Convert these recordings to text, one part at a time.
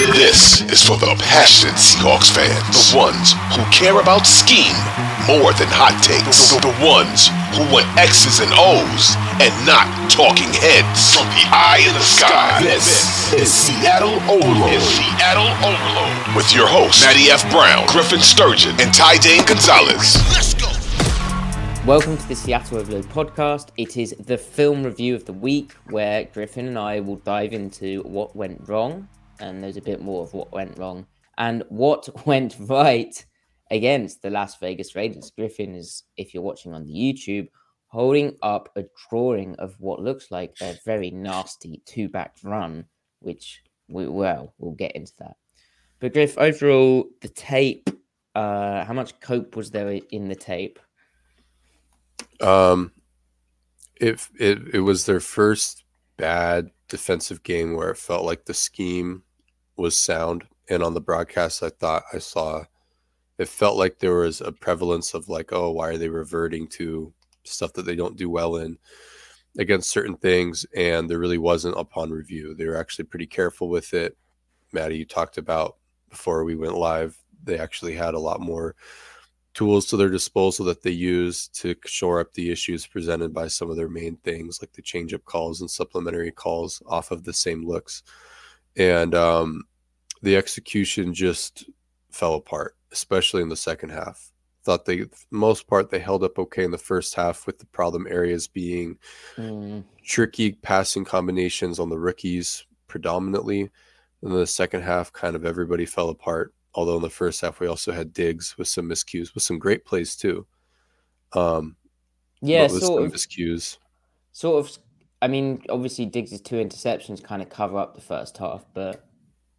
This is for the passionate Seahawks fans, the ones who care about scheme more than hot takes, the, the ones who want X's and O's and not talking heads. From the eye in the sky, this is Seattle Overload. Is Seattle Overload with your hosts Matty F. Brown, Griffin Sturgeon, and Ty Dane Gonzalez. Let's go. Welcome to the Seattle Overload podcast. It is the film review of the week where Griffin and I will dive into what went wrong, and there's a bit more of what went wrong and what went right against the Las Vegas Raiders. Griffin is, if you're watching on the YouTube, holding up a drawing of what looks like a very nasty two back run, which we well, we'll get into that. But Griff, overall, the tape, uh, how much cope was there in the tape? Um, it it it was their first bad defensive game where it felt like the scheme was sound, and on the broadcast, I thought I saw it felt like there was a prevalence of like, oh, why are they reverting to stuff that they don't do well in against certain things, and there really wasn't upon review. They were actually pretty careful with it. Matty, you talked about before we went live. They actually had a lot more tools to their disposal that they use to shore up the issues presented by some of their main things, like the change up calls and supplementary calls off of the same looks. And um, the execution just fell apart, especially in the second half. Thought they, for the most part, they held up okay in the first half, with the problem areas being mm. tricky passing combinations on the rookies predominantly. In the second half, kind of everybody fell apart Although in the first half we also had Diggs with some miscues, with some great plays too. Um, yeah, sort of miscues. Sort of. I mean, obviously Diggs' two interceptions kind of cover up the first half, but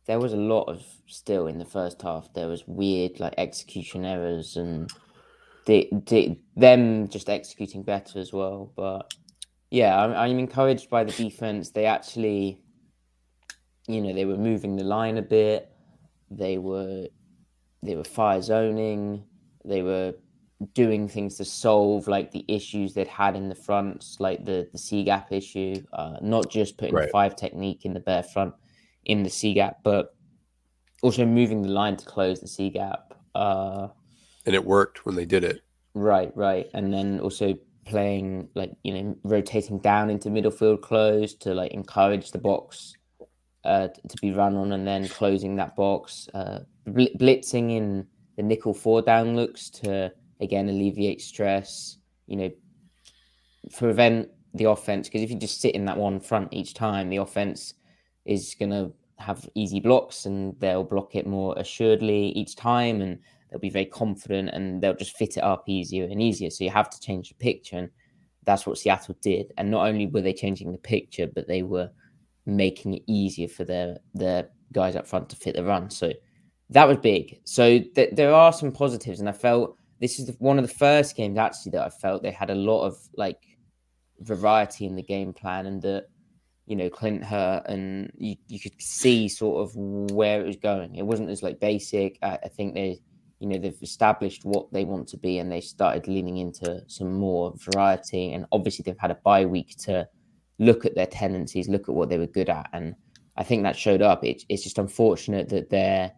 there was a lot of still in the first half. There was weird like execution errors and the, the, them just executing better as well. But yeah, I'm, I'm encouraged by the defense. They actually, you know, they were moving the line a bit. They were they were fire zoning. They were doing things to solve like the issues they'd had in the fronts, like the the C gap issue. Uh, not just putting right. five technique in the bear front in the C gap, but also moving the line to close the C gap. Uh, and it worked when they did it. Right, right, and then also playing like you know rotating down into middle field close to like encourage the box uh, to be run on and then closing that box, uh, blitzing in the nickel four down looks to again alleviate stress, you know, prevent the offense. Because if you just sit in that one front each time, the offense is going to have easy blocks and they'll block it more assuredly each time and they'll be very confident and they'll just fit it up easier and easier. So you have to change the picture. And that's what Seattle did. And not only were they changing the picture, but they were making it easier for their their guys up front to fit the run. So that was big. So th- there are some positives, and I felt this is the, one of the first games actually that I felt they had a lot of like variety in the game plan, and that you know Clint Hurtt, and you, you could see sort of where it was going. It wasn't as like basic. I, I think they you know they've established what they want to be, and they started leaning into some more variety. And obviously they've had a bye week to look at their tendencies, look at what they were good at, and I think that showed up. It, it's just unfortunate that they're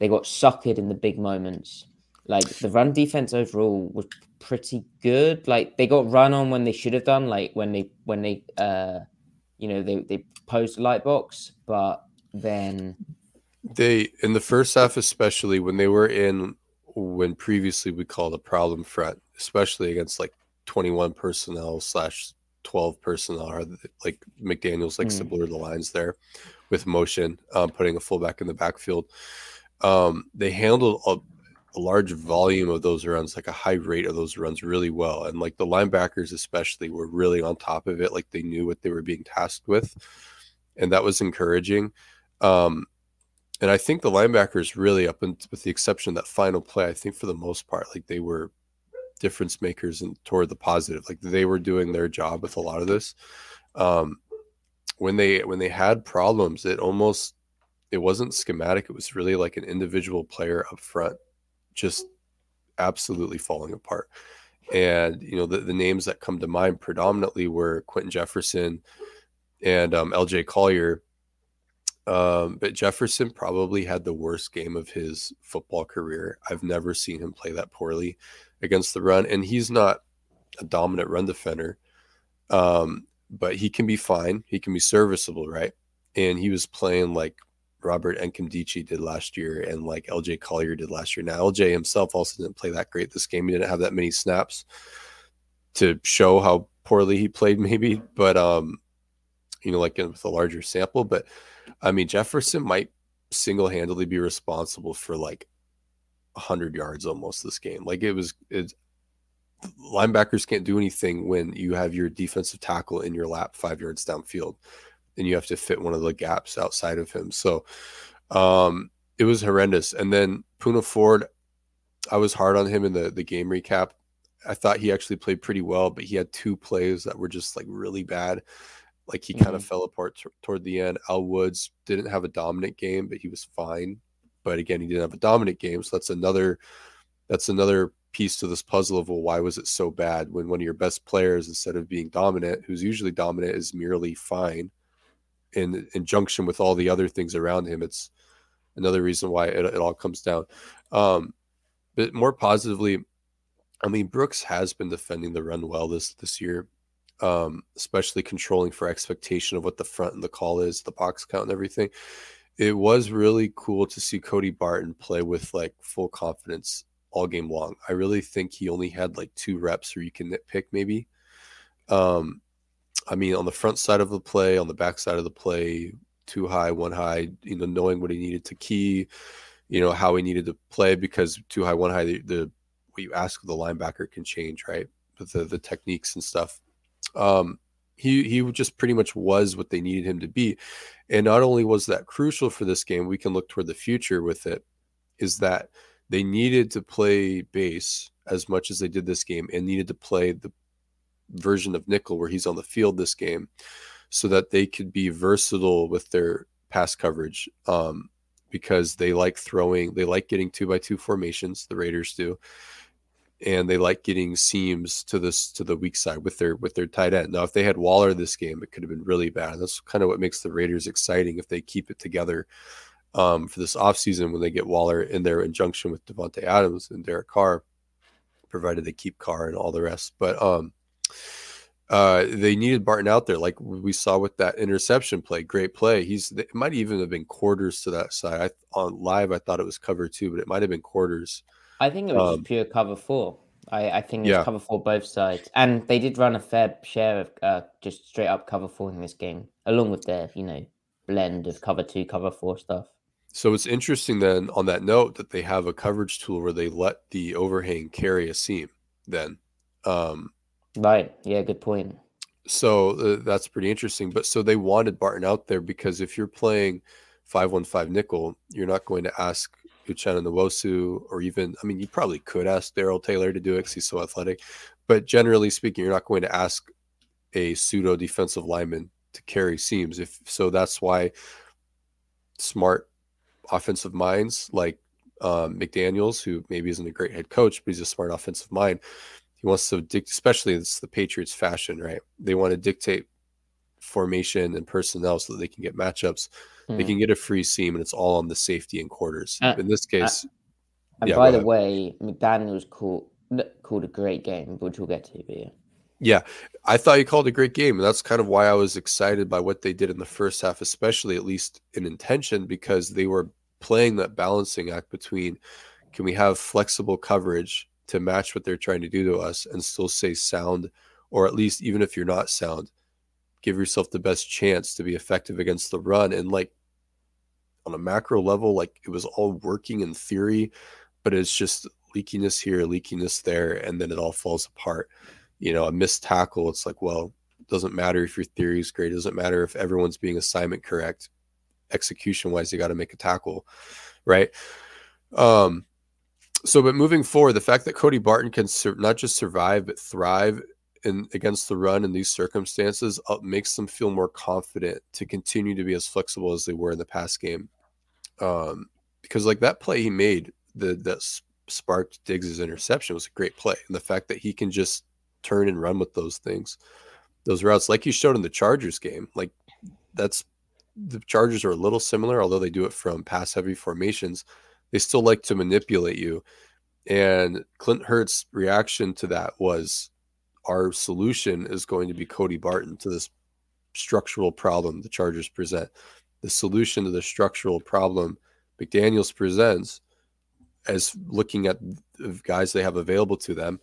they got suckered in the big moments, like the run defense overall was pretty good. Like they got run on when they should have done, like when they when they uh you know they they posed a light box, but then they in the first half especially when they were in when previously we called a problem front, especially against like 21 personnel slash 12 personnel or like McDaniels likes mm. to blur the lines there with motion, um, putting a fullback in the backfield. Um, they handled a, large volume of those runs, like a high rate of those runs, really well. And like the linebackers, especially, were really on top of it. Like they knew what they were being tasked with, and that was encouraging. Um, and I think the linebackers really, up and with the exception of that final play, I think for the most part, like they were difference makers and toward the positive. Like they were doing their job with a lot of this. Um, when they when they had problems, it almost it wasn't schematic. It was really like an individual player up front, just absolutely falling apart. And you know the, the names that come to mind predominantly were Quinton Jefferson and um, L.J. Collier um, but Jefferson probably had the worst game of his football career. I've never seen him play that poorly against the run, and he's not a dominant run defender, um, but he can be fine. He can be serviceable, right? And he was playing like Robert Nkemdiche did last year, and like LJ Collier did last year. Now LJ himself also didn't play that great this game. He didn't have that many snaps to show how poorly he played, maybe, but um, you know, like with a larger sample, but I mean, Jefferson might single handedly be responsible for like 100 yards almost this game. Like it was, it, linebackers can't do anything when you have your defensive tackle in your lap five yards downfield and you have to fit one of the gaps outside of him. So um, it was horrendous. And then Poona Ford, I was hard on him in the, the game recap. I thought he actually played pretty well, but he had two plays that were just like really bad. Like he mm-hmm. kind of fell apart t- toward the end. Al Woods didn't have a dominant game, but he was fine. But again, he didn't have a dominant game, so that's another that's another piece to this puzzle of well, why was it so bad when one of your best players, instead of being dominant, who's usually dominant, is merely fine in in junction with all the other things around him. It's another reason why it, it all comes down. Um, but more positively, I mean, Brooks has been defending the run well this this year um, especially controlling for expectation of what the front and the call is, the box count and everything. It was really cool to see Cody Barton play with like full confidence all game long. I really think he only had like two reps or you can nitpick maybe. Um, I mean, on the front side of the play, on the back side of the play, two high, one high, you know, knowing what he needed to key, you know, how he needed to play because two high, one high, the, the what you ask of the linebacker can change, right? But the, the techniques and stuff um, he he just pretty much was what they needed him to be. And not only was that crucial for this game, we can look toward the future with it, is that they needed to play base as much as they did this game and needed to play the version of nickel where he's on the field this game so that they could be versatile with their pass coverage um, because they like throwing they like getting two by two formations the raiders do and they like getting seams to this to the weak side with their with their tight end. Now, if they had Waller this game, it could have been really bad. That's kind of what makes the Raiders exciting if they keep it together um, for this offseason when they get Waller in their injunction with Davante Adams and Derek Carr, provided they keep Carr and all the rest. But um, uh, they needed Barton out there, like we saw with that interception play. Great play. He's it might even have been quarters to that side. I, on live, I thought it was cover two, but it might have been quarters I think it was um, pure cover four. I, I think it's yeah. cover four both sides, and they did run a fair share of uh, just straight up cover four in this game, along with their you know blend of cover two, cover four stuff. So it's interesting then on that note that they have a coverage tool where they let the overhang carry a seam. Then, um, right? Yeah, good point. So uh, that's pretty interesting. But so they wanted Barton out there because if you're playing five one five nickel, you're not going to ask Uchenna Nwosu, or even, I mean, you probably could ask Darrell Taylor to do it because he's so athletic. But generally speaking, you're not going to ask a pseudo defensive lineman to carry seams. If so, that's why smart offensive minds like um, McDaniels, who maybe isn't a great head coach, but he's a smart offensive mind. He wants to dictate, especially it's the Patriots fashion, right? They want to dictate formation and personnel so that they can get matchups. Mm. They can hmm. get a free seam, and it's all on the safety and quarters. Uh, In this uh case, uh, And Yeah, by the ahead. way, McDaniels called called a great game, which we'll get to. Yeah. Yeah, I thought you called a great game, and that's kind of why I was excited by what they did in the first half, especially at least in intention, because they were playing that balancing act between can we have flexible coverage to match what they're trying to do to us and still say sound, or at least even if you're not sound, give yourself the best chance to be effective against the run. And like on a macro level, like it was all working in theory, but it's just leakiness here, leakiness there, and then it all falls apart you know, a missed tackle, it's like, well, it doesn't matter if your theory is great. It doesn't matter if everyone's being assignment correct. Execution wise, you got to make a tackle, right? Um, so, but moving forward, the fact that Cody Barton can sur- not just survive but thrive in against the run in these circumstances uh, makes them feel more confident to continue to be as flexible as they were in the past game. Um, because like that play he made, the that sparked Diggs's interception was a great play, and the fact that he can just turn and run with those things, those routes, like you showed in the Chargers game. Like that's the Chargers are a little similar, although they do it from pass heavy formations. They still like to manipulate you. And Clint Hurtt's reaction to that was our solution is going to be Cody Barton to this structural problem the Chargers present. The solution to the structural problem McDaniels presents as looking at the guys they have available to them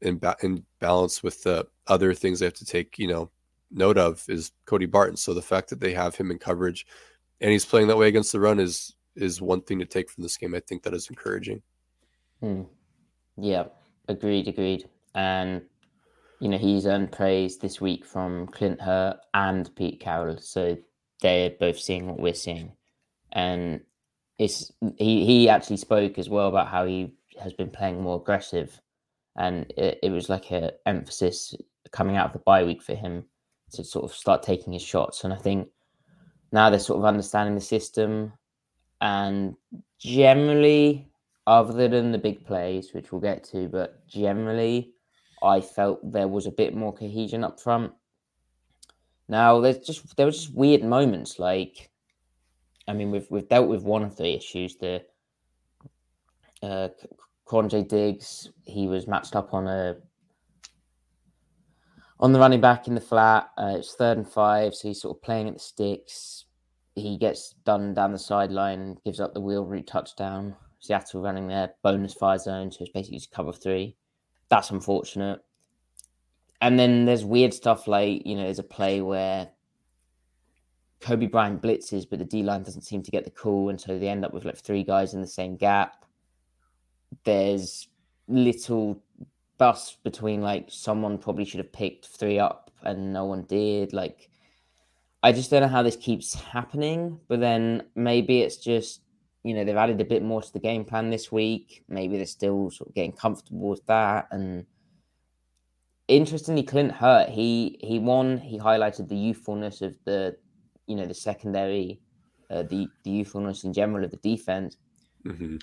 in, ba- in balance with the other things they have to take, you know, note of is Cody Barton. So the fact that they have him in coverage and he's playing that way against the run is is one thing to take from this game. I think that is encouraging. Hmm. Yeah, agreed, agreed. And you know, he's earned praise this week from Clint Hurtt and Pete Carroll. So they're both seeing what we're seeing. And it's he he actually spoke as well about how he has been playing more aggressive. And it, it was like a emphasis coming out of the bye week for him to sort of start taking his shots. And I think now they're sort of understanding the system and generally other than the big plays, which we'll get to, but generally, I felt there was a bit more cohesion up front. Now, there's just there was just weird moments. Like, I mean, we've we've dealt with one of the issues. The uh, Quandre Diggs, he was matched up on a on the running back in the flat. Uh, it's third and five, so he's sort of playing at the sticks. He gets done down the sideline, gives up the wheel route touchdown. Seattle running their bonus fire zone, so it's basically just cover three. That's unfortunate. And then there's weird stuff like, you know, there's a play where Coby Bryant blitzes, but the D line doesn't seem to get the call, and so they end up with like three guys in the same gap. There's little bust between like someone probably should have picked three up and no one did. Like, I just don't know how this keeps happening, but then maybe it's just you know they've added a bit more to the game plan this week. Maybe they're still sort of getting comfortable with that. And interestingly, Clint Hurtt he he won. He highlighted the youthfulness of the you know the secondary, uh, the the youthfulness in general of the defense. Mm-hmm.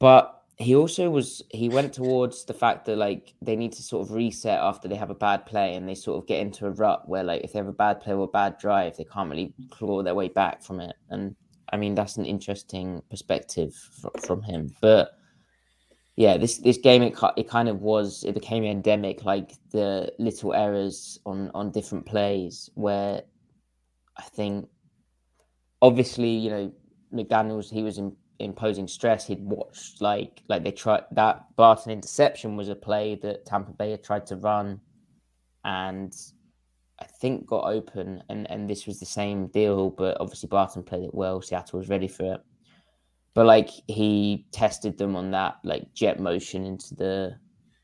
But he also was he went towards the fact that like they need to sort of reset after they have a bad play and they sort of get into a rut where like if they have a bad play or a bad drive they can't really claw their way back from it. And I mean that's an interesting perspective fr- from him. But yeah this this game it, it kind of was it became endemic like the little errors on on different plays where I think obviously you know McDaniels he was in imposing stress. He'd watched like like they tried that Barton interception was a play that Tampa Bay had tried to run, and I think got open. And and this was the same deal, but obviously Barton played it well. Seattle was ready for it, but like he tested them on that like jet motion into the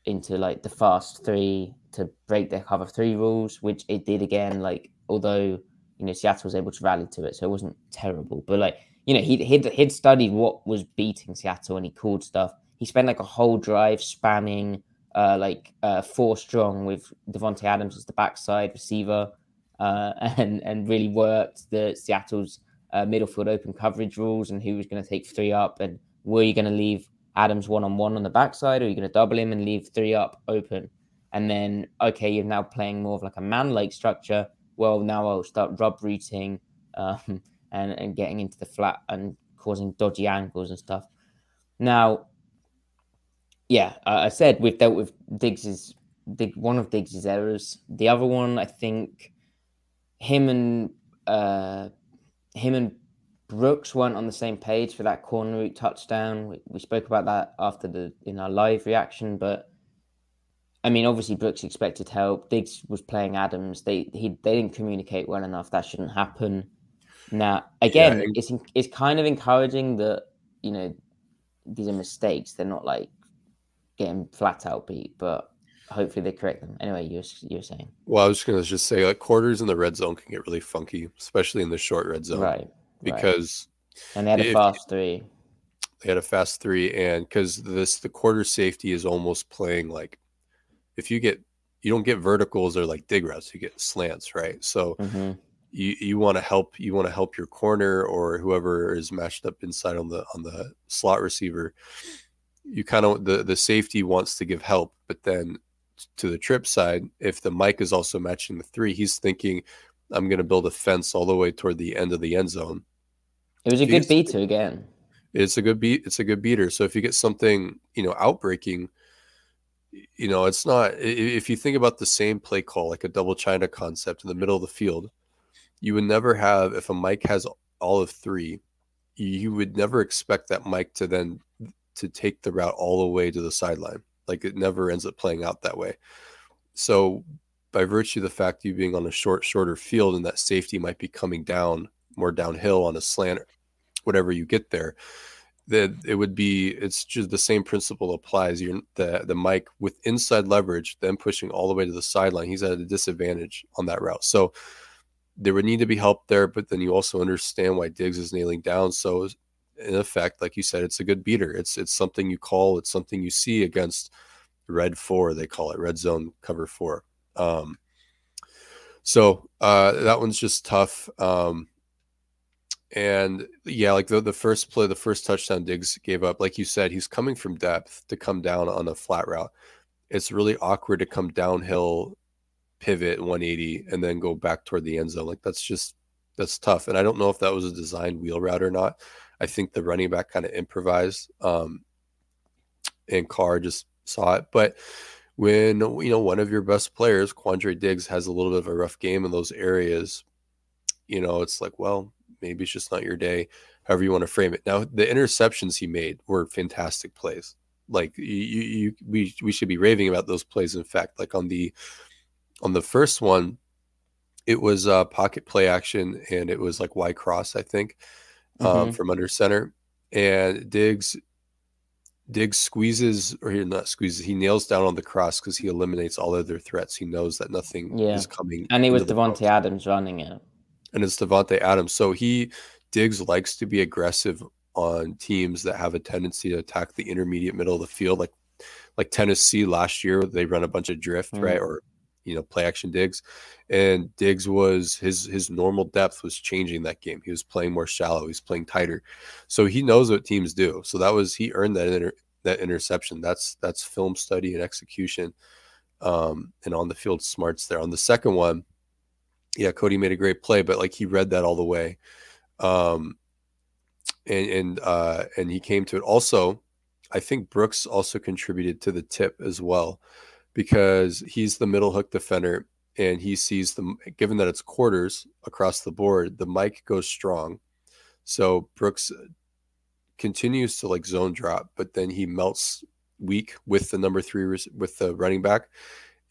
into like the fast three to break their cover three rules, which it did again. Like although you know Seattle was able to rally to it, so it wasn't terrible, but like you know, he'd, he'd, he'd studied what was beating Seattle and he called stuff. He spent like a whole drive spamming uh, like uh, four strong with Davante Adams as the backside receiver uh, and, and really worked the Seattle's uh, middle field open coverage rules and who was going to take three up and were you going to leave Adams one on one on the backside or are you going to double him and leave three up open? And then, okay, you're now playing more of like a man like structure. Well, now I'll start rub routing. Um, and, and getting into the flat and causing dodgy angles and stuff. Now, yeah, I said we've dealt with Diggs's Dig, one of Diggs's errors. The other one, I think, him and uh, him and Brooks weren't on the same page for that corner route touchdown. We, we spoke about that after the in our live reaction, but I mean, obviously Brooks expected help. Diggs was playing Adams. They he they didn't communicate well enough. That shouldn't happen. Now, again, yeah. it's it's kind of encouraging that you know these are mistakes. They're not like getting flat out beat, but hopefully they correct them. Anyway, you you're saying. Well, I was just going to just say like quarters in the red zone can get really funky, especially in the short red zone, right? Because right. and they had a fast three. They had a fast three, and because this the quarter safety is almost playing like if you get you don't get verticals or like dig routes, you get slants, right? So. Mm-hmm. You, you want to help you want to help your corner or whoever is matched up inside on the on the slot receiver you kind of the the safety wants to give help, but then to the trip side, if the Mike is also matching the three, he's thinking, I'm going to build a fence all the way toward the end of the end zone. It was a good beater again. It's a good beat. It's a good beater. So if you get something, you know, outbreaking, you know, it's not. If you think about the same play call, like a double China concept in the middle of the field, you would never have if a Mike has all of three, you would never expect that Mike to then to take the route all the way to the sideline. Like it never ends up playing out that way. So by virtue of the fact you being on a short, shorter field and that safety might be coming down more downhill on a slant, whatever you get there, that it would be it's just the same principle applies. You're the the Mike with inside leverage, then pushing all the way to the sideline. He's at a disadvantage on that route. So there would need to be help there, but then you also understand why Diggs is nailing down. So in effect, like you said, it's a good beater. It's it's something you call, it's something you see against red four, they call it red zone cover four. Um, so uh, that one's just tough. Um, and yeah, like the, the first play, the first touchdown Diggs gave up, like you said, he's coming from depth to come down on a flat route. It's really awkward to come downhill, pivot 180, and then go back toward the end zone. Like that's just that's tough. And I don't know if that was a designed wheel route or not. I think the running back kind of improvised, um, and Carr just saw it. But when you know one of your best players, Quandre Diggs, has a little bit of a rough game in those areas, you know, it's like, well, maybe it's just not your day. However you want to frame it. Now, the interceptions he made were fantastic plays. Like you, you, we we should be raving about those plays. In fact, like on the on the first one, it was a pocket play action, and it was like Y cross, I think um, mm-hmm. from under center, and Diggs Diggs squeezes or he not squeezes, he nails down on the cross because he eliminates all other threats. He knows that nothing yeah. is coming. And he was Davante Adams running it. And it's Davante Adams. So he Diggs likes to be aggressive on teams that have a tendency to attack the intermediate middle of the field, like like Tennessee last year. They run a bunch of drift, mm. right? Or you know play action Diggs, and Diggs was his his normal depth was changing that game. He was playing more shallow. He's playing tighter, so he knows what teams do. So that was he earned that inter, that interception. That's that's film study and execution, um, and on the field smarts there. On the second one, yeah, Cody made a great play, but like he read that all the way, um, and and uh, and he came to it. Also, I think Brooks also contributed to the tip as well because he's the middle hook defender and he sees the given that it's quarters across the board the Mike goes strong. So brooks uh, continues to like zone drop but then he melts weak with the number three with the running back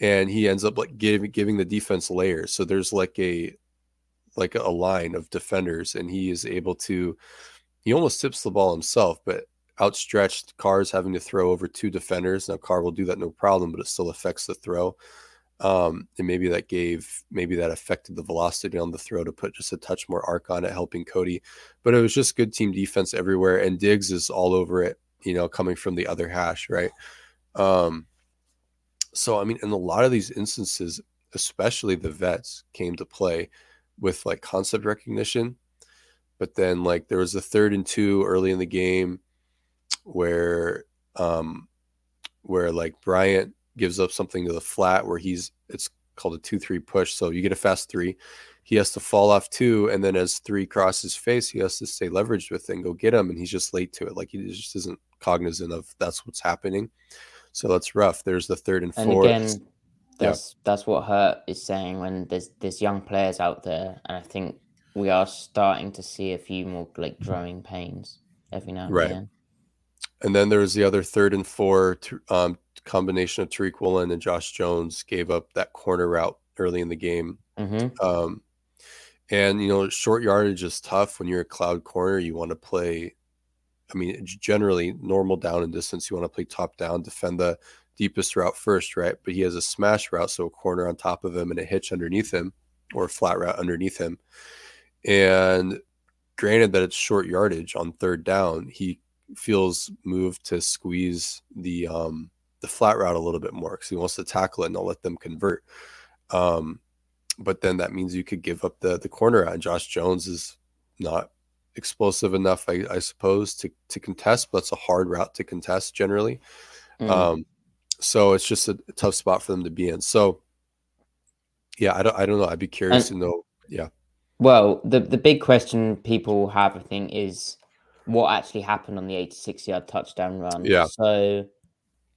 and he ends up like giving giving the defense layers. So there's like a like a line of defenders and he is able to he almost tips the ball himself but outstretched Carr's having to throw over two defenders. Now Carr will do that no problem, but it still affects the throw. Um, and maybe that gave maybe that affected the velocity on the throw to put just a touch more arc on it, helping Cody. But it was just good team defense everywhere, and Diggs is all over it. You know, coming from the other hash, right? Um, so I mean, in a lot of these instances, especially the vets came to play with like concept recognition. But then like there was a third and two early in the game where um where like Bryant gives up something to the flat where he's it's called a two three push. So you get a fast three, he has to fall off two, and then as three crosses face, he has to stay leveraged with it and go get him, and he's just late to it. Like he just isn't cognizant of that's what's happening. So that's rough. There's the third and, And fourth. again, that's that's what Hurtt is saying when there's there's young players out there, and I think we are starting to see a few more like growing pains every now and Right. again. And then there was the other third and four um, combination of Tariq Woolen and Josh Jones gave up that corner route early in the game. hmm Um, and you know, short yardage is tough when you're a cloud corner. You want to play. I mean, generally normal down and distance. You want to play top down, defend the deepest route first, right? But he has a smash route, so a corner on top of him and a hitch underneath him, or a flat route underneath him. And granted that it's short yardage on third down, he feels moved to squeeze the um the flat route a little bit more because he wants to tackle it and not let them convert. Um, but then that means you could give up the the corner. And Josh Jones is not explosive enough, I, I suppose, to to contest. But it's a hard route to contest generally. Mm. Um, so it's just a, tough spot for them to be in. So yeah, I don't I don't know. I'd be curious to know. Yeah, Well, the the big question people have, I think, is what actually happened on the 86 yard touchdown run. Yeah. So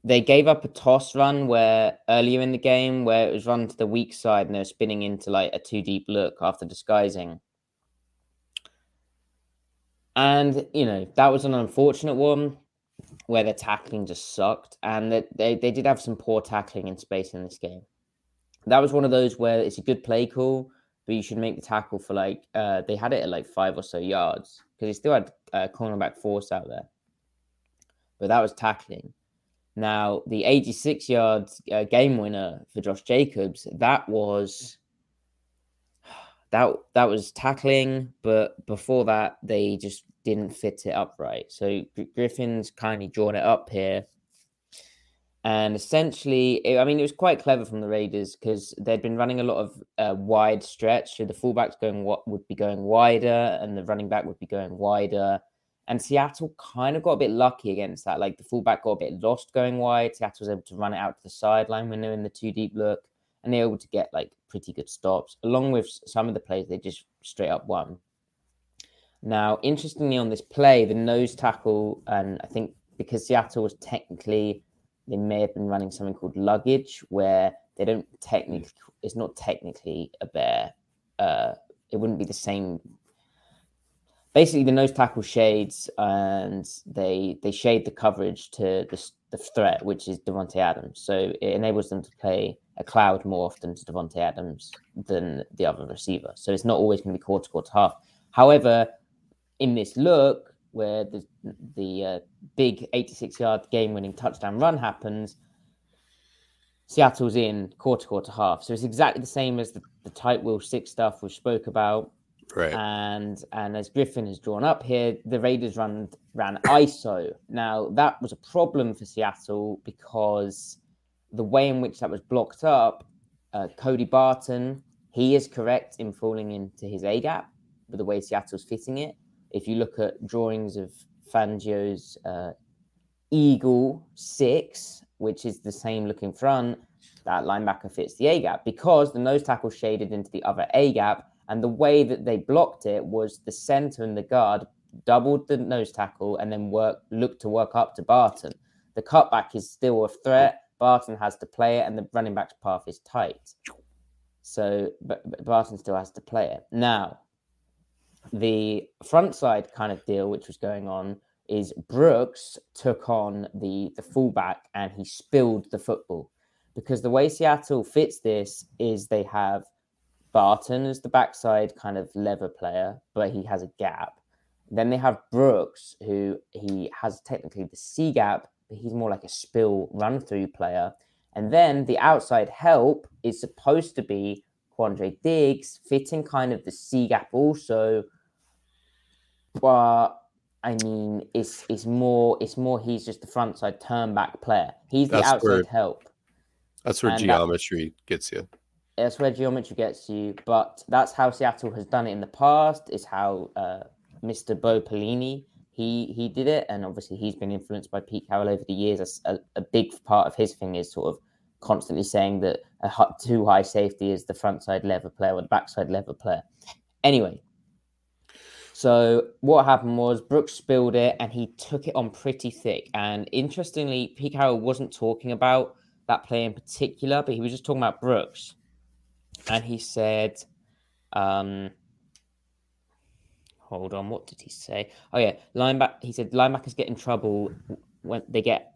they gave up a toss run where earlier in the game where it was run to the weak side and they were spinning into like a two deep look after disguising. And you know, that was an unfortunate one where the tackling just sucked. And that they, they did have some poor tackling in space in this game. That was one of those where it's a good play call but you should make the tackle for like uh they had it at like five or so yards because he still had uh, cornerback force out there. But that was tackling. Now the 86 yards uh, game winner for josh jacobs that was that that was tackling but before that they just didn't fit it up right. So Gr- griffin's kindly drawn it up here and essentially, it, I mean, it was quite clever from the Raiders because they'd been running a lot of uh, wide stretch. So the fullbacks going what would be going wider, and the running back would be going wider. And Seattle kind of got a bit lucky against that. Like the fullback got a bit lost going wide. Seattle was able to run it out to the sideline when they're in the two deep look, and they were able to get like pretty good stops. Along with some of the plays, they just straight up won. Now, interestingly, on this play, the nose tackle, and I think because Seattle was technically they may have been running something called luggage where they don't technically it's not technically a bear uh it wouldn't be the same. Basically the nose tackle shades and they they shade the coverage to the, the threat which is Davante Adams. So it enables them to play a cloud more often to Davante Adams than the other receiver. So it's not always going to be quarter quarter half. However in this look where the the uh, big 86 yard game winning touchdown run happens, Seattle's in quarter quarter half. So it's exactly the same as the, the tight wheel six stuff we spoke about. right. And and as Griffin has drawn up here, the Raiders run ran ISO. Now that was a problem for Seattle because the way in which that was blocked up, uh, Cody Barton, he is correct in falling into his A gap, but the way Seattle's fitting it. If you look at drawings of Fangio's uh, Eagle six, which is the same looking front, that linebacker fits the A gap because the nose tackle shaded into the other A gap. And the way that they blocked it was the center and the guard doubled the nose tackle and then work looked to work up to Barton. The cutback is still a threat. Barton has to play it, and the running back's path is tight. So but, but Barton still has to play it. Now, the front side kind of deal which was going on is Brooks took on the the fullback and he spilled the football because the way Seattle fits this is they have Barton as the backside kind of lever player, but he has a gap. Then they have Brooks, who he has technically the C gap, but he's more like a spill run through player. And then the outside help is supposed to be Quandre Diggs, fitting kind of the C gap also. But I mean, it's it's more it's more he's just the front side turn back player. He's the That's outside where- help. That's where and that- geometry gets you. That's where geometry gets you, but that's how Seattle has done it in the past. Is how uh, Mr. Bo Pelini he he did it, and obviously he's been influenced by Pete Carroll over the years. A, a big part of his thing is sort of constantly saying that a two high safety is the front side lever player or the backside lever player. Anyway, so what happened was Brooks spilled it and he took it on pretty thick. And interestingly, Pete Carroll wasn't talking about that play in particular, but he was just talking about Brooks. And he said, um, hold on, what did he say? Oh yeah, linebacker. He said linebackers get in trouble when they get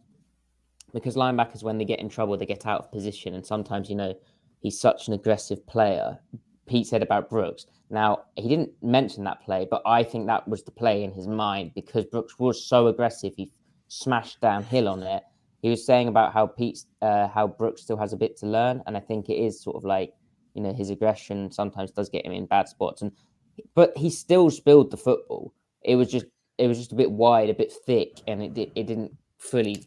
because linebackers when they get in trouble they get out of position, and sometimes you know he's such an aggressive player. Pete said about Brooks. Now he didn't mention that play, but I think that was the play in his mind because Brooks was so aggressive. He smashed downhill on it. He was saying about how Pete's, uh, how Brooks still has a bit to learn, and I think it is sort of like you know his aggression sometimes does get him in bad spots, and but he still spilled the football. It was just it was just a bit wide, a bit thick, and it it didn't fully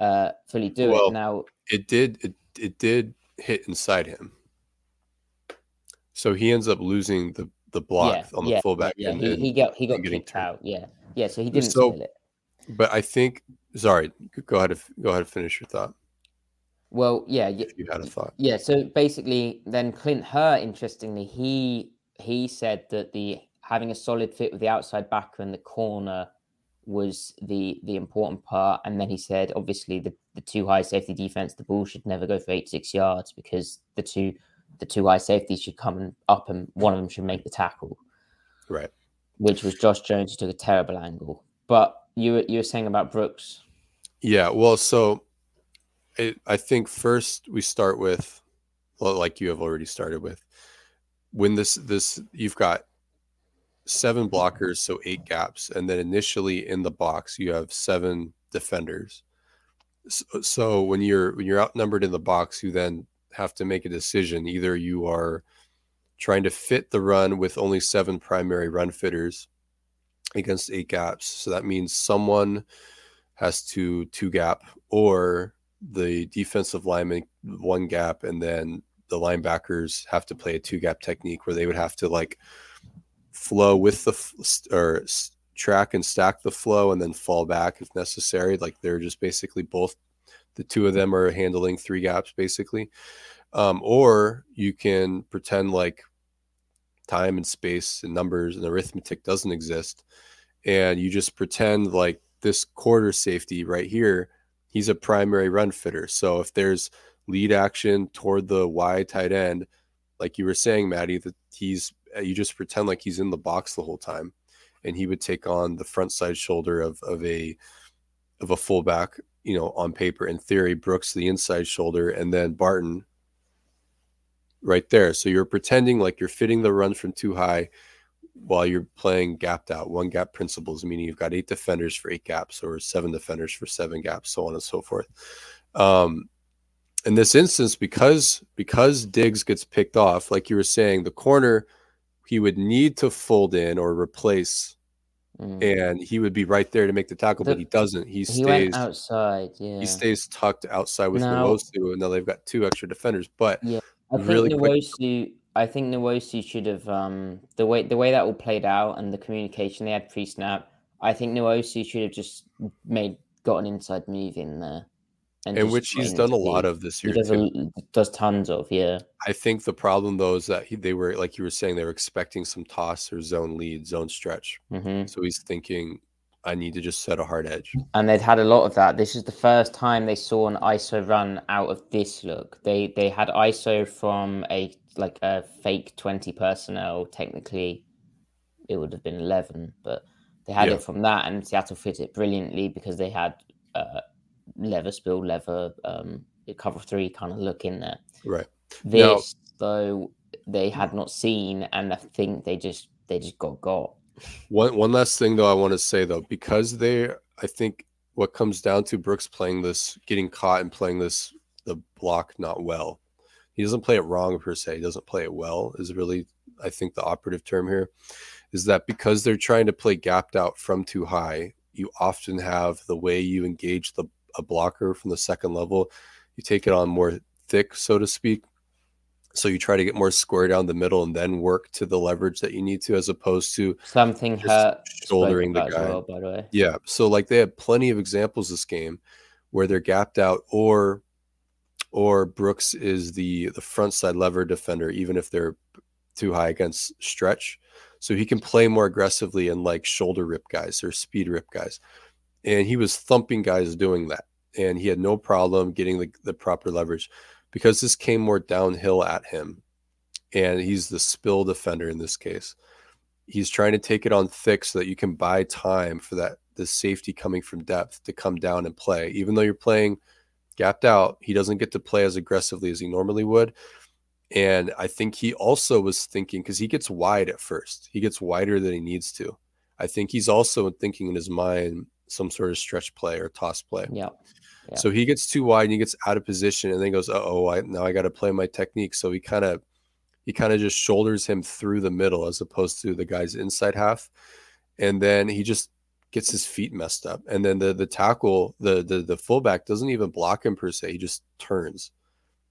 uh fully do well, it. Now it did it it did hit inside him, so he ends up losing the the block yeah, on the yeah, fullback. Yeah, and, he, he got he got kicked out. Yeah, yeah. So he didn't so, it. But I think sorry, go ahead. Go ahead. and Finish your thought. Well, yeah. If you had a thought. Yeah. So basically, then Clint Hurtt, interestingly, he he said that the having a solid fit with the outside backer and the corner was the the important part. And then he said, obviously, the the two high safety defense, the ball should never go for eight six yards because the two the two high safeties should come up and one of them should make the tackle. Right. Which was Josh Jones who took a terrible angle. But you were you were saying about Brooks. Yeah. Well, so it, I think first we start with, well, like you have already started with, when this this you've got seven mm-hmm. blockers, so eight gaps, and then initially in the box you have seven defenders. So, uh, so when you're when you're outnumbered in the box, you then have to make a decision. Either you are trying to fit the run with only seven primary run fitters against eight gaps. So that means someone has to two gap or the defensive lineman one gap and then the linebackers have to play a two gap technique where they would have to like flow with the or track and stack the flow and then fall back if necessary. Like they're just basically both the two of them are handling three gaps basically. Um, or you can pretend like time and space and numbers and arithmetic doesn't exist and you just pretend like this quarter safety right here he's a primary run fitter so if there's lead action toward the wide tight end, like you were saying, Matty, that he's you just pretend like he's in the box the whole time, and he would take on the front side shoulder of of a of a fullback, you know, on paper. In theory, Brooks the inside shoulder, and then Barton right there. So you're pretending like you're fitting the run from two high while you're playing gapped out, one gap principles, meaning you've got eight defenders for eight gaps or seven defenders for seven gaps, so on and so forth. Um, in this instance, because because Diggs gets picked off, like you were saying, the corner he would need to fold in or replace, mm. and he would be right there to make the tackle, the, but he doesn't. He, he stays outside. Yeah, he stays tucked outside with now, Nwosu, and now they've got two extra defenders. But yeah, I really think Nwosu. Quick, I think Nwosu should have um, the way the way that all played out and the communication they had pre snap. I think Nwosu should have just made got an inside move in there and, and which he's done a lot of this year. He does, a, does, tons of, yeah. I think the problem though is that he, they were like you were saying they were expecting some toss or zone lead, zone stretch. Mm-hmm. So he's thinking, I need to just set a hard edge. And they'd had a lot of that. This is the first time they saw an ISO run out of this look. They they had ISO from a like a fake twenty personnel. Technically, it would have been eleven, but they had yeah. it from that, and Seattle fit it brilliantly because they had. Uh, lever spill lever um cover three kind of look in there. Right. This now, though they had not seen and i think they just they just got got. One one last thing though i want to say though because they i think what comes down to brooks playing this getting caught and playing this the block not well. He doesn't play it wrong per se. He doesn't play it well is really i think the operative term here is that because they're trying to play gapped out from two high you often have the way you engage the a blocker from the second level, you take it on more thick, so to speak. So you try to get more square down the middle and then work to the leverage that you need to, as opposed to something hurt shouldering the guy. Well, by the way. Yeah. So like they have plenty of examples this game where they're gapped out or or Brooks is the the front side lever defender, even if they're two high against stretch. So he can play more aggressively and like shoulder rip guys or speed rip guys. And he was thumping guys doing that. And he had no problem getting the, the proper leverage because this came more downhill at him. And he's the spill defender in this case. He's trying to take it on thick so that you can buy time for that the safety coming from depth to come down and play. Even though you're playing gapped out, he doesn't get to play as aggressively as he normally would. And I think he also was thinking because he gets wide at first, he gets wider than he needs to. I think he's also thinking in his mind some sort of stretch play or toss play. Yeah. yeah. So he gets too wide and he gets out of position and then goes, oh, I now I got to play my technique. So he kind of he kind of just shoulders him through the middle as opposed to the guy's inside half. And then he just gets his feet messed up. And then the the tackle, the the the fullback doesn't even block him per se. He just turns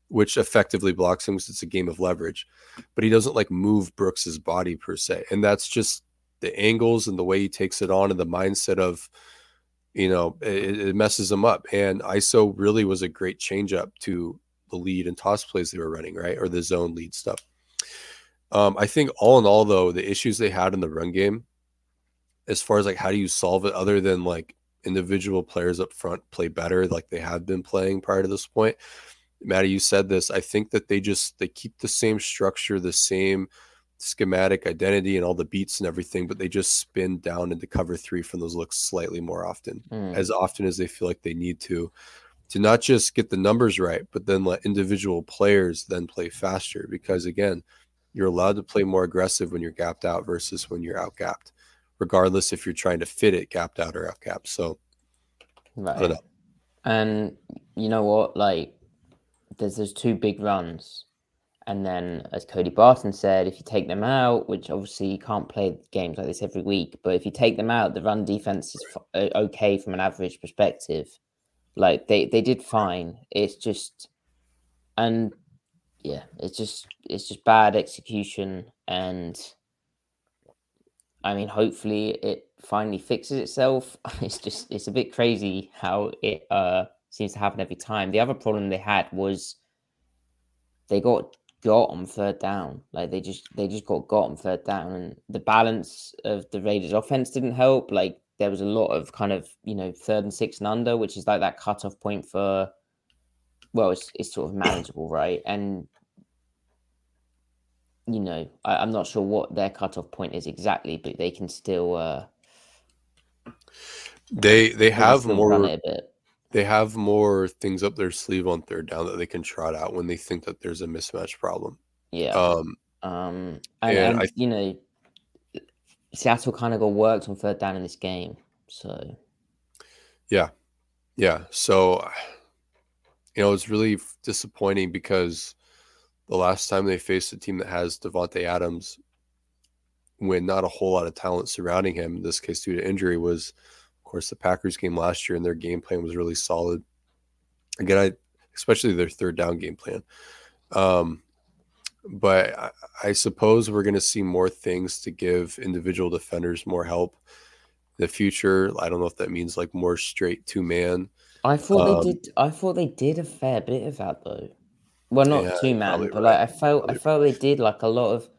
which effectively blocks him because it's a game of leverage. But he doesn't like move Brooks's body per se, and that's just the angles and the way he takes it on and the mindset of, you know, it, it messes them up. And ISO really was a great change up to the lead and toss plays they were running, right, or the zone lead stuff. Um, I think all in all, though, the issues they had in the run game, as far as like how do you solve it, other than like individual players up front play better, like they have been playing prior to this point Matty, you said this. I think that they just they keep the same structure, the same schematic identity and all the beats and everything, but they just spin down into cover three from those looks slightly more often, mm. as often as they feel like they need to, to not just get the numbers right, but then let individual players then play faster. Because again, you're allowed to play more aggressive when you're gapped out versus when you're out gapped, regardless if you're trying to fit it gapped out or out gapped. So right. I don't know. And you know what? Like there's those two big runs. And then, as Cody Barton said, if you take them out, which obviously you can't play games like this every week, but if you take them out, the run defense is f- okay from an average perspective. Like they they did fine. It's just, and yeah, it's just it's just bad execution. And I mean, hopefully it finally fixes itself. It's just it's a bit crazy how it uh seems to happen every time. The other problem they had was they got got on third down. Like they just they just got got on third down, and the balance of the Raiders' offense didn't help. Like there was a lot of kind of you know third and six and under, which is like that cutoff point for. Well, it's it's sort of manageable, right? And you know, I, am not sure what their cutoff point is exactly, but they can still. uh They they have more. Run it a bit they have more things up their sleeve on third down that they can trot out when they think that there's a mismatch problem. Yeah. Um, um and, and, and I, you know, Seattle kind of got worked on third down in this game. So, yeah. Yeah. So, you know, it's really disappointing because the last time they faced a team that has Davante Adams, when not a whole lot of talent surrounding him, in this case due to injury, was course, the Packers game last year and their game plan was really solid. Again, I especially their third down game plan. Um, but I, I suppose we're going to see more things to give individual defenders more help in the future. I don't know if that means like more straight two man. I thought um, they did. I thought they did a fair bit of that though. Well, not yeah, two man, but right. like I felt, probably. I felt they did like a lot of.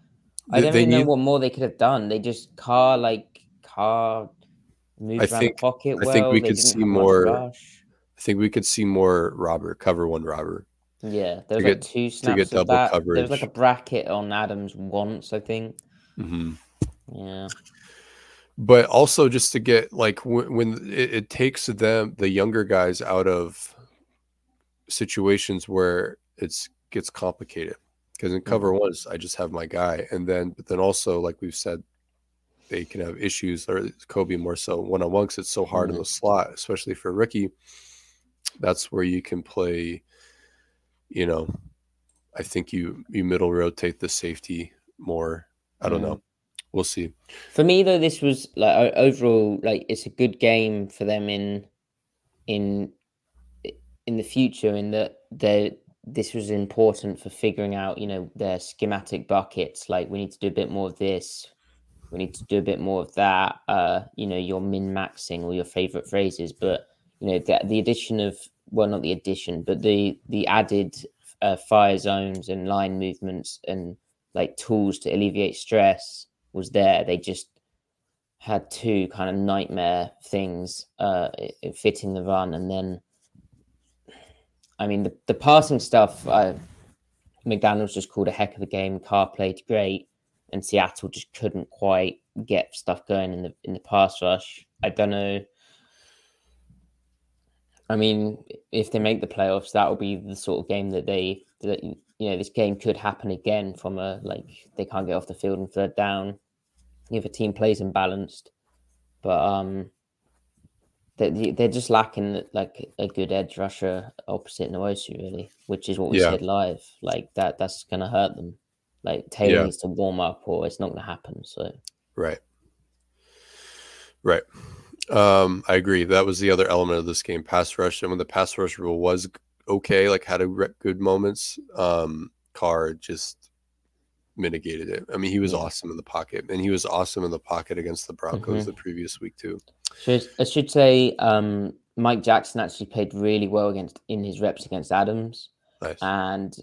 I don't even know what more they could have done. They just car like Carr Moved I think pocket I think we could see more. I think we could see more robber cover one robber. Yeah, there was like get, two snaps of that. Coverage. There was like a bracket on Adams once, I think. Mm-hmm. Yeah, but also just to get like when, when it, it takes them the younger guys out of situations where it's gets complicated because in cover mm-hmm. ones I just have my guy, and then but then also like we've said they can have issues, or Coby more so one on one because it's so hard mm-hmm. in the slot, especially for a rookie. That's where you can play. You know, I think you you middle rotate the safety more. I don't mm-hmm. know. We'll see. For me though, this was like overall like it's a good game for them in in in the future in that they this was important for figuring out you know their schematic buckets like we need to do a bit more of this we need to do a bit more of that. Uh, you know, your min maxing or your favorite phrases, but you know, the, the addition of well, not the addition, but the the added uh, fire zones and line movements and like tools to alleviate stress was there. They just had two kind of nightmare things uh, fitting the run, and then I mean the the passing stuff. Uh, McDaniels just called a heck of a game. Carr played great, and Seattle just couldn't quite get stuff going in the in the pass rush. I don't know. I mean, if they make the playoffs, that will be the sort of game that they that you know this game could happen again from a like they can't get off the field and third down if a team plays imbalanced. But um, they they're just lacking like a good edge rusher opposite Nwosu really, which is what we yeah. said live. Like that, that's gonna hurt them. Like Taylor yeah. needs to warm up, or it's not gonna happen. So right, right. Um, I agree. That was the other element of this game, pass rush. And when the pass rush rule was okay, like had a good moments, um, Carr just mitigated it. I mean, he was yeah. awesome in the pocket, and he was awesome in the pocket against the Broncos mm-hmm. the previous week too. Should, I should say um, Mike Jackson actually played really well against in his reps against Adams, nice. and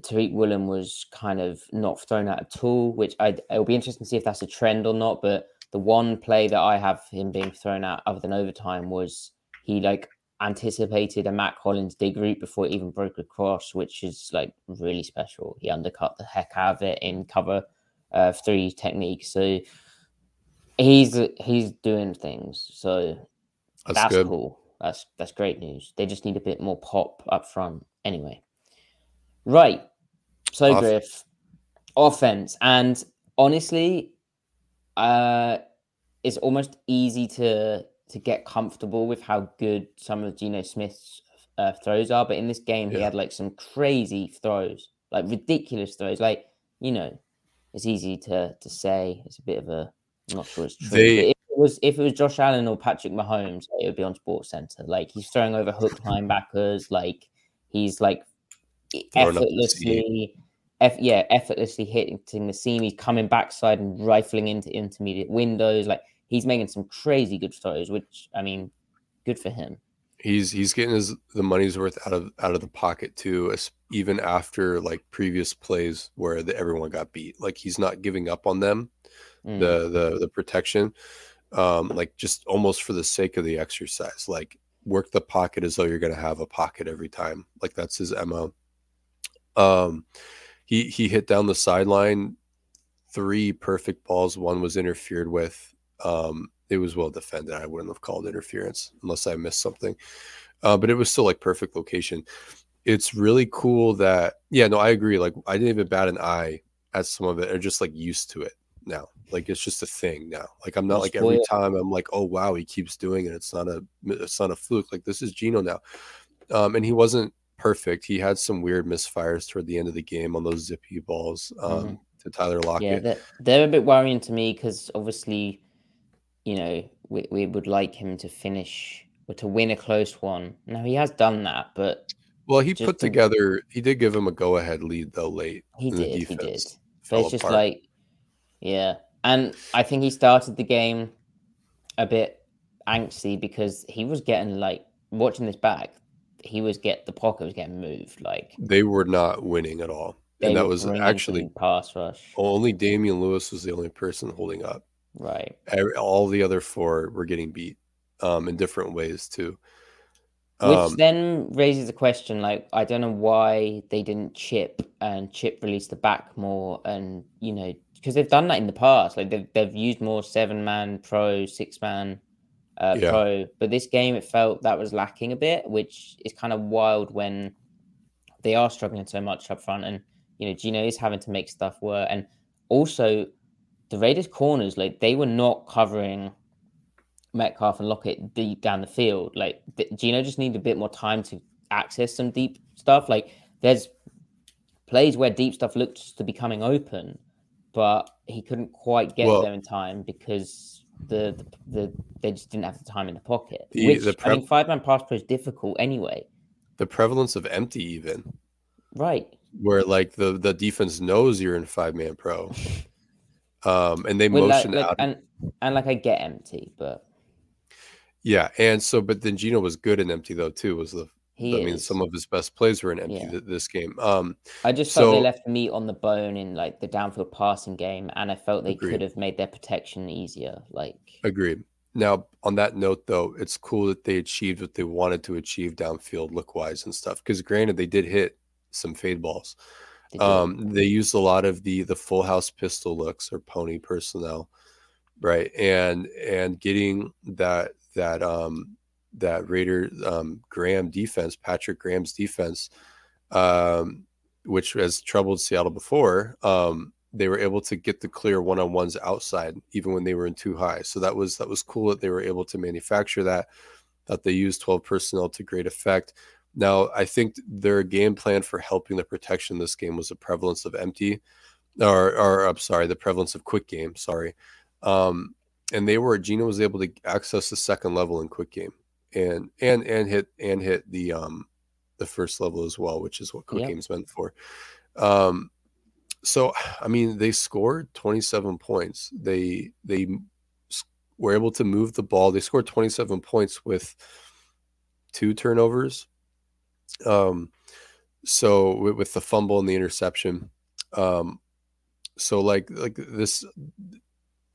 Tariq Woolen was kind of not thrown out at all. Which I it'll be interesting to see if that's a trend or not. But the one play that I have him being thrown out other than overtime was he like anticipated a Mack Hollins dig route before it even broke across, which is like really special. He undercut the heck out of it in cover uh, three technique. So he's he's doing things. So that's, that's cool. That's that's great news. They just need a bit more pop up front. Anyway, right. So Off- Griff, offense, and honestly, uh, it's almost easy to to get comfortable with how good some of Geno Smith's uh, throws are. But in this game, yeah. he had like some crazy throws, like ridiculous throws. Like you know, it's easy to to say. It's a bit of a I'm not sure it's true. They, if it was if it was Josh Allen or Patrick Mahomes, it would be on Sports Center. Like he's throwing over hook linebackers. Like he's like effortlessly. Eff, yeah, effortlessly hitting the seam. He's coming backside and rifling into intermediate windows. Like he's making some crazy good throws, which I mean, good for him. He's he's getting his the money's worth out of out of the pocket too, even after like previous plays where the, everyone got beat. Like he's not giving up on them, mm. the the the protection, um, like just almost for the sake of the exercise. Like work the pocket as though you're going to have a pocket every time. Like that's his mo. Um, he he hit down the sideline three perfect balls. One was interfered with um, it was well defended. I wouldn't have called interference unless I missed something. Uh, but it was still like perfect location. It's really cool that yeah, no, I agree. Like I didn't even bat an eye at some of it. I'm just like used to it now. Like it's just a thing now. Like I'm not like every time I'm like, oh wow, he keeps doing it. It's not a it's not a fluke. Like this is Geno now. Um, and he wasn't perfect. He had some weird misfires toward the end of the game on those zippy balls um, mm-hmm. to Tyler Lockett. Yeah, they're, they're a bit worrying to me because obviously you know, we, we would like him to finish or to win a close one. Now he has done that, but well, he put together. He did give him a go-ahead lead though late. He did. He did. But it's just apart. like, yeah, and I think he started the game a bit angsty because he was getting like watching this back. He was get the pocket was getting moved. Like they were not winning at all, and that was actually pass rush. Only Damien Lewis was the only person holding up. Right. All the other four were getting beat um, in different ways too. Which um, then raises a question like, I don't know why they didn't chip and chip release the back more. And, you know, because they've done that in the past. Like they've, they've used more seven man pro, six man uh, yeah. pro. But this game, it felt that was lacking a bit, which is kind of wild when they are struggling so much up front. And, you know, Geno is having to make stuff work. And also, the Raiders corners, like they were not covering Metcalf and Lockett deep down the field. Like Geno just needed a bit more time to access some deep stuff. Like there's plays where deep stuff looked to be coming open, but he couldn't quite get well, there in time because the, the, the they just didn't have the time in the pocket. The, which the pre- I mean, five man pass pro is difficult anyway. The prevalence of empty even, right? Where like the the defense knows you're in five man pro. um, and they well, motion like, out. And and like I get empty, but yeah, and so but then Geno was good and empty though too. Was the He I mean, some of his best plays were in empty Yeah. th- this game. Um, I just felt So- they left meat on the bone in like the downfield passing game, and I felt they Agreed. could have made their protection easier. Like, agreed. Now, on that note, though, it's cool that they achieved what they wanted to achieve downfield, look wise and stuff. Because granted, they did hit some fade balls. they. Um, they used a lot of the the full house pistol looks or pony personnel, right? And and getting that that um that Raider um Graham defense, Patrick Graham's defense, um, which has troubled Seattle before. Um, they were able to get the clear one on ones outside, even when they were in two high. So that was that was cool that they were able to manufacture that. That they used twelve personnel to great effect. Now, I think their game plan for helping the protection this game was the prevalence of empty, or, or I'm sorry, the prevalence of quick game. Sorry, um, and they were Geno was able to access the second level in quick game, and and and hit and hit the um the first level as well, which is what quick Yeah. game's meant for. Um, so I mean, they scored 27 points. They they were able to move the ball. They scored 27 points with two turnovers. Um, so with, with the fumble and the interception, um, so like like this,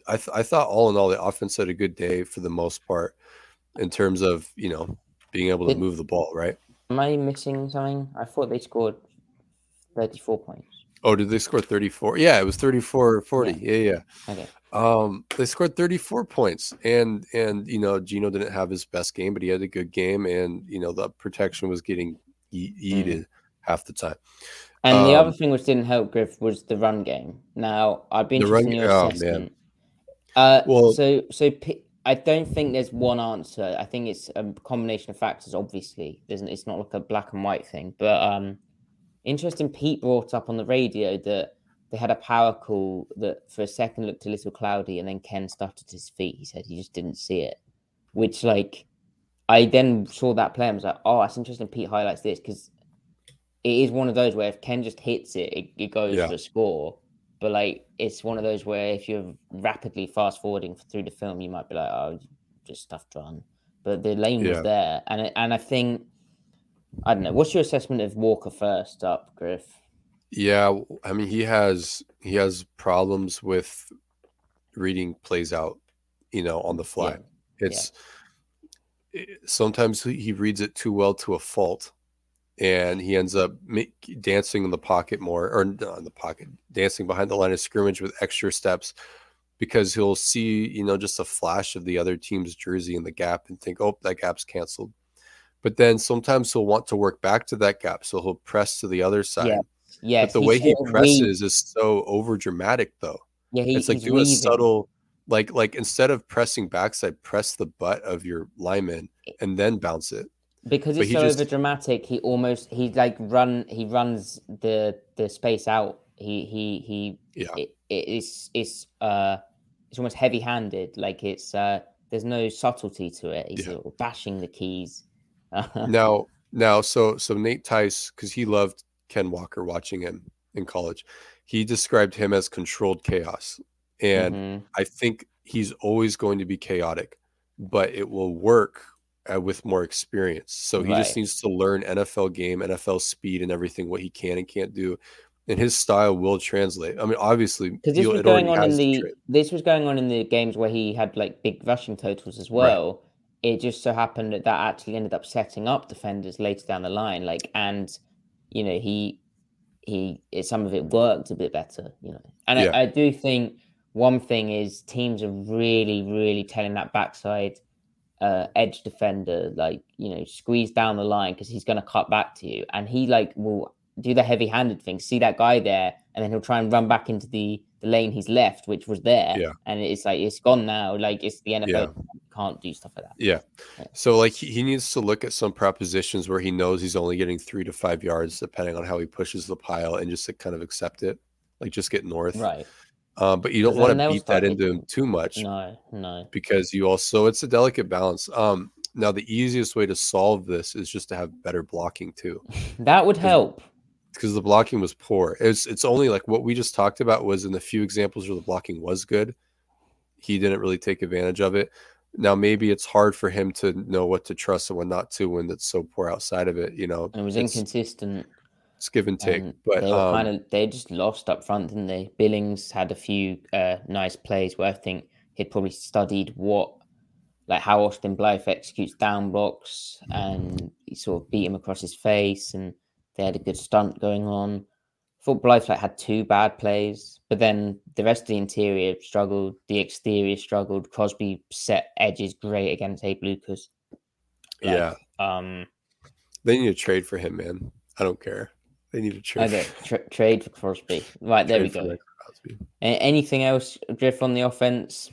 I th- I thought all in all the offense had a good day for the most part in terms of you know being able to move the ball right. Am I missing something? I thought they scored 34 points. Oh, did they score 34? Yeah, it was 34 40. Yeah, yeah. Okay. Um, they scored 34 points, and and you know Geno didn't have his best game, but he had a good game, and you know the protection was getting eaten half the time. And the other Um, thing which didn't help Griff was the run game. Now, I'd be The interested run in your oh, man. assessment. Uh, Well- so so P- I don't think there's one answer. I think it's a combination of factors. Obviously, there's it's not like a black and white thing. But um, interesting. Pete brought up on the radio that they had a power call that for a second looked a little cloudy, and then Ken stuttered his feet. He said he just didn't see it, which like I then saw that play and was like, oh, that's interesting. Pete highlights this because it is one of those where if Ken just hits it, it, it goes Yeah. for score. But like it's one of those where if you're rapidly fast forwarding through the film, you might be like, oh, just stuff drawn." But the lane Yeah. was there, and I- and I think I don't know. What's your assessment of Walker first up, Griff? Yeah, I mean he has he has problems with reading plays out, you know, on the fly. It's it- sometimes he reads it too well to a fault, and he ends up dancing in the pocket more, or not in the pocket, dancing behind the line of scrimmage with extra steps, because he'll see you know just a flash of the other team's jersey in the gap and think, oh, that gap's canceled. But then sometimes he'll want to work back to that gap, so he'll press to the other side. Yeah, but the way he sort of weave- presses is so over dramatic, though. yeah, he, it's like do a subtle, like like instead of pressing backside, press the butt of your lineman and then bounce it. Because it's so just- over dramatic. He almost he like run he runs the the space out. He he he. Yeah. It, it's it's uh it's almost heavy handed. Like it's uh there's no subtlety to it. He's Yeah. bashing the keys. now now so so Nate Tice because he loved Ken Walker watching him in college. He described him as controlled chaos, and Mhm. I think he's always going to be chaotic, but it will work uh, with more experience. So he just needs to learn NFL game, NFL speed, and everything what he can and can't do, and his style will translate. I mean, obviously, because this was going on in the tra- this was going on in the games where he had like big rushing totals as Right. well. It just so happened that that actually ended up setting up defenders later down the line. Like, and you know, he he it, some of it worked a bit better. You know, and Yeah. I, I do think one thing is teams are really really telling that backside uh, edge defender like you know squeeze down the line because he's going to cut back to you, and he like will do the heavy handed thing. See that guy there, and then he'll try and run back into the the lane he's left, which was there. Yeah. And it's like it's gone now. Like it's the NFL Yeah. can't do stuff like that. Yeah. Yeah. So like he, he needs to look at some propositions where he knows he's only getting three to five yards depending on how he pushes the pile and just to kind of accept it. Like just get north. Right. Um, but you don't want to beat that into him too much No, no. because you also it's a delicate balance. Um now the easiest way to solve this is just to have better blocking too. That would help. Because the blocking was poor. It's it's only like what we just talked about was in the few examples where the blocking was good. He didn't really take advantage of it. Now maybe it's hard for him to know what to trust and what not to when it's so poor outside of it. You know, And it was it's, inconsistent. It's give and take. and but they were um, kind of they just lost up front, didn't they? Billings had a few uh, nice plays where I think he'd probably studied what like how Austin Blythe executes down blocks and he sort of beat him across his face and they had a good stunt going on. I thought Blythe like had two bad plays, but then the rest of the interior struggled, the exterior struggled. Crosby set edges great against Abe Lucas. Like, yeah, Um they need to trade for him, man. I don't care. They need to trade. okay, tra- trade for Crosby. Right, there we trade go. Crosby. Anything else, Griff, on the offense?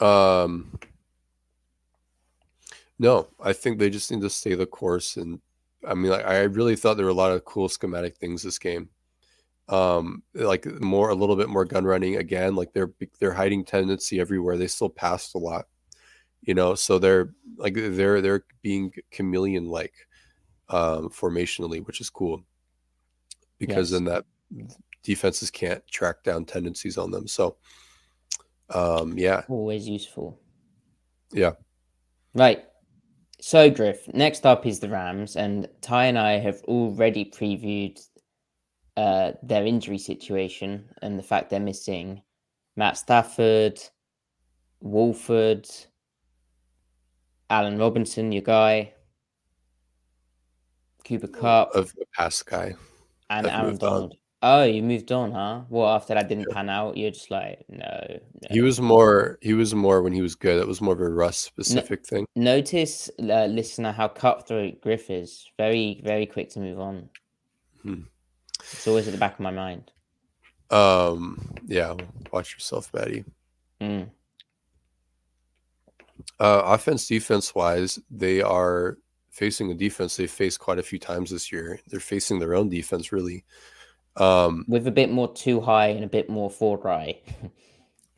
Um, no, I think they just need to stay the course. And I mean, like, I really thought there were a lot of cool schematic things this game. Um, like more, a little bit more gun running again. Like they're they're hiding tendency everywhere. They still passed a lot, you know. So they're like they're they're being chameleon like, um, formationally, which is cool. Because Yes. then that defenses can't track down tendencies on them. So, um, yeah, Always useful. yeah. Right. So, Griff, next up is the Rams, and Ty and I have already previewed uh, their injury situation and the fact they're missing Matt Stafford, Wolford, Allen Robinson, your guy, Cooper Kupp, of the past guy. and I've Aaron moved on. Donald. Oh, you moved on, huh? Well, after that didn't pan out, you're just like, no. no. He was more. He was more when he was good. It was more of a Russ specific thing. Notice, uh, listener, how cutthroat Griff is. Very, very quick to move on. Hmm. It's always at the back of my mind. Um. Yeah. Watch yourself, Matty. Mm. Uh, offense, defense wise, they are facing a defense they faced quite a few times this year. They're facing their own defense, really. Um. With a bit more two high and a bit more four dry.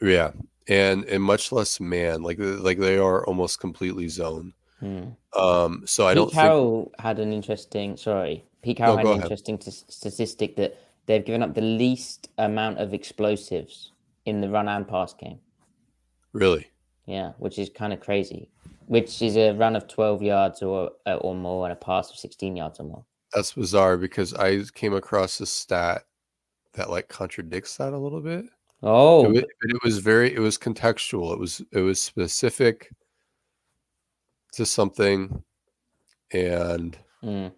Yeah. And and much less man. Like like they are almost completely zone. Hmm. Um. So I Pete don't think. Carroll had an interesting. Sorry, Pete Carroll No, had an ahead. interesting t- statistic that they've given up the least amount of explosives in the run and pass game. Really. Yeah, which is kind of crazy. Which is a run of twelve yards or uh, or more and a pass of sixteen yards or more. That's bizarre because I came across a stat that like contradicts that a little bit. Oh, It was, it was very it was contextual. It was it was specific to something and mm,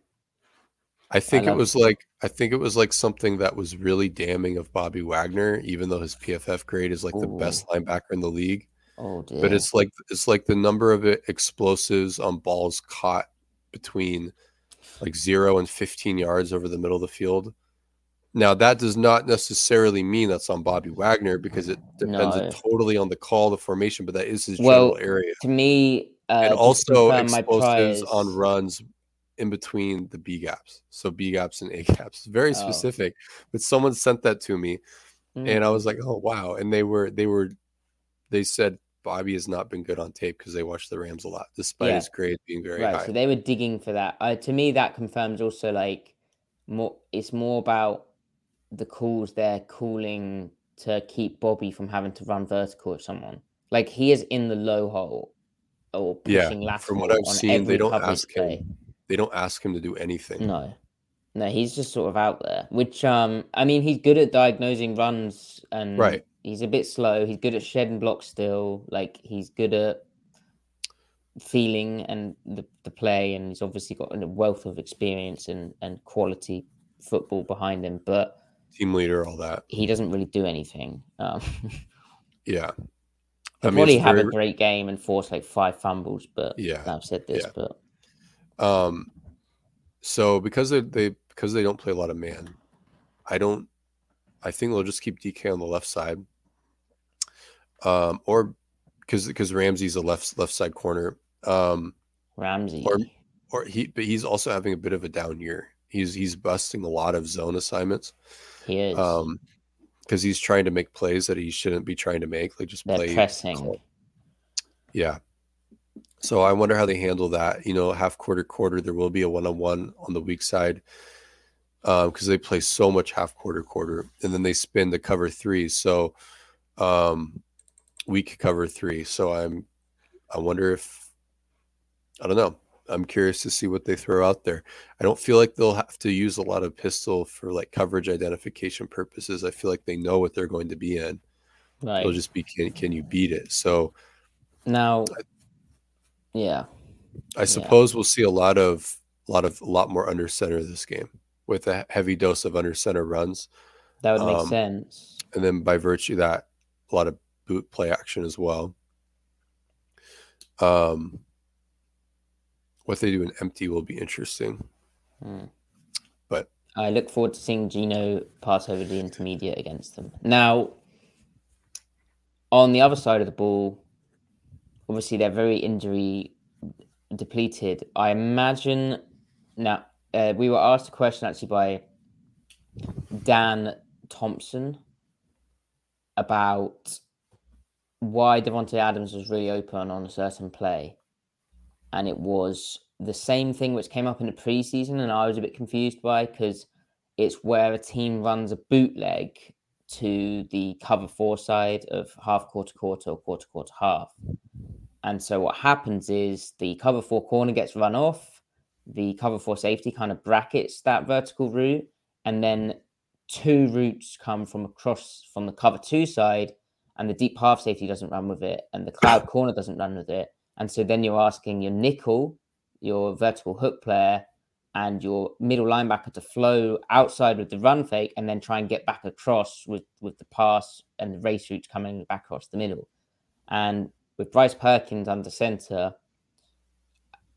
I think it love- was like I think it was like something that was really damning of Bobby Wagner, even though his PFF grade is like the best linebacker in the league. Oh dear. But it's like it's like the number of e- explosives on balls caught between like zero and 15 yards over the middle of the field. Now that does not necessarily mean that's on Bobby Wagner because it depends No. totally on the call, the formation, but that is his Well, general area. to me, uh, And also explosives on runs in between the B gaps. So B gaps and A gaps. Very Oh. specific. But someone sent that to me Mm. and I was like, "Oh wow!" And they were they were they said Bobby has not been good on tape because they watch the Rams a lot, despite Yeah. his grades being very right high. so they were digging for that uh, to me that confirms also like more it's more about the calls they're calling to keep bobby from having to run vertical at someone like he is in the low hole or Yeah, pushing lateral From what I've seen, they don't ask play. him. They don't ask him to do anything. no no he's just sort of out there which um i mean he's good at diagnosing runs and Right. He's a bit slow he's good at shedding blocks still like he's good at feeling and the, the play and he's obviously got a wealth of experience and and quality football behind him but Team leader, all that. he doesn't really do anything um Yeah. I mean, probably have a great game and force like five fumbles but Yeah, i've said this yeah. but Um, so because they, they because they don't play a lot of man, I don't. I think they'll just keep DK on the left side. Um, or because because Ramsey's a left left side corner. Um, ramsey Or- or he but he's also having a bit of a down year. He's he's busting a lot of zone assignments. he is Um, because he's trying to make plays that he shouldn't be trying to make. Like just they're play pressing call. Yeah. So I wonder how they handle that. You know, half quarter, quarter, there will be a one on one on the weak side because they play so much half quarter, quarter, and then they spin the cover three. So um, weak cover three. So I'm, I wonder if, I don't know. I'm curious to see what they throw out there. I don't feel like they'll have to use a lot of pistol for like coverage identification purposes. I feel like they know what they're going to be in. Right. It'll just be can can you beat it? So now, yeah. I suppose we'll see a lot of a lot of a lot more under center this game with a heavy dose of under center runs. That would make Um, sense. And then by virtue of that, a lot of boot play action as well. Um what they do in empty will be interesting. Hmm. But I look forward to seeing Geno pass over the intermediate against them. Now, on the other side of the ball, obviously they're very injury depleted. I imagine now uh, we were asked a question actually by Dan Thompson about why Davante Adams was really open on a certain play. And it was the same thing which came up in the preseason, and I was a bit confused by because it's where a team runs a bootleg to the cover four side of half quarter quarter or quarter quarter half. And so what happens is the cover four corner gets run off, the cover four safety kind of brackets that vertical route, and then two routes come from across from the cover two side, and the deep half safety doesn't run with it, and the cloud corner doesn't run with it. And so then you're asking your nickel, your vertical hook player, and your middle linebacker to flow outside with the run fake and then try and get back across with, with the pass and the race routes coming back across the middle. And with Bryce Perkins under center,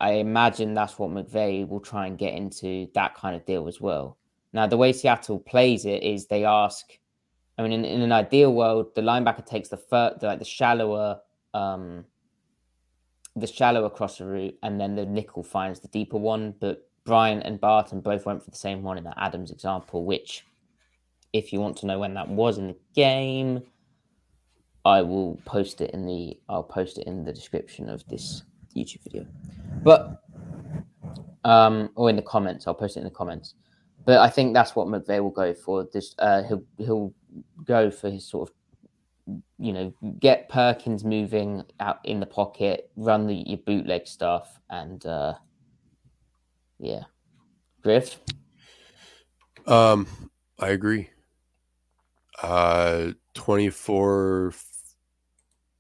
I imagine that's what McVay will try and get into that kind of deal as well. Now, the way Seattle plays it is they ask, I mean, in, in an ideal world, the linebacker takes the fir- the, like the shallower, um, the shallower crosser route, and then the nickel finds the deeper one. But Bryant and Barton both went for the same one in that Adams example, which, if you want to know when that was in the game, I will post it in the I'll post it in the description of this YouTube video. But um or in the comments, I'll post it in the comments. But I think that's what McVay will go for. This uh he'll he'll go for his sort of you know, get Perkins moving out in the pocket, run the your bootleg stuff, and uh yeah. Griff? Um, I agree. Uh, 24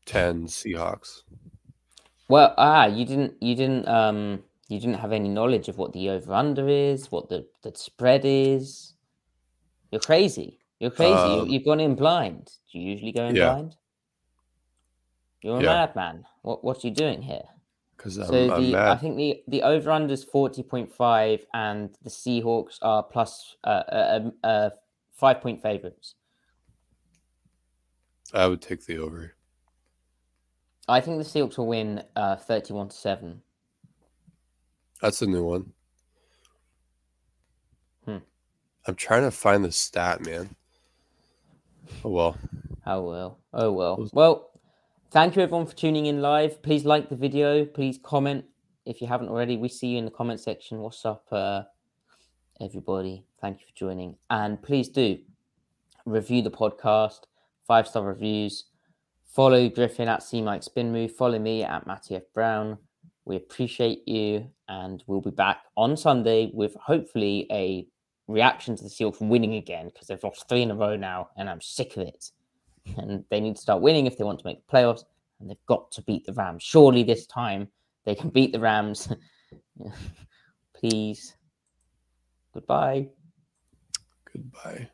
10 Seahawks. Well, ah, you didn't, you didn't, um, you didn't have any knowledge of what the over under is, what the the spread is. You're crazy. You're crazy. you, Um, you've gone in blind. Do you usually go in Yeah. blind? You're a Yeah. madman. What what are you doing here? Because so I'm the I think the the over under is forty point five, and the Seahawks are plus uh, uh, uh, uh five point favorites. I would take the over. I think the Seahawks will win uh thirty one to seven. That's a new one. Hmm. I'm trying to find the stat, man. Oh well. Oh well. Oh well. Well, thank you everyone for tuning in live. Please like the video. Please comment if you haven't already. We see you in the comment section. What's up, uh, everybody? Thank you for joining. And please do review the podcast, five star reviews. Follow Griffin at C Mike Spin Move. Follow me at Matty F Brown. We appreciate you, and we'll be back on Sunday with hopefully a reaction to the Seahawks winning again because they've lost three in a row now, and I'm sick of it. And they need to start winning if they want to make the playoffs, and they've got to beat the Rams. Surely this time they can beat the Rams. Please. Goodbye. Goodbye.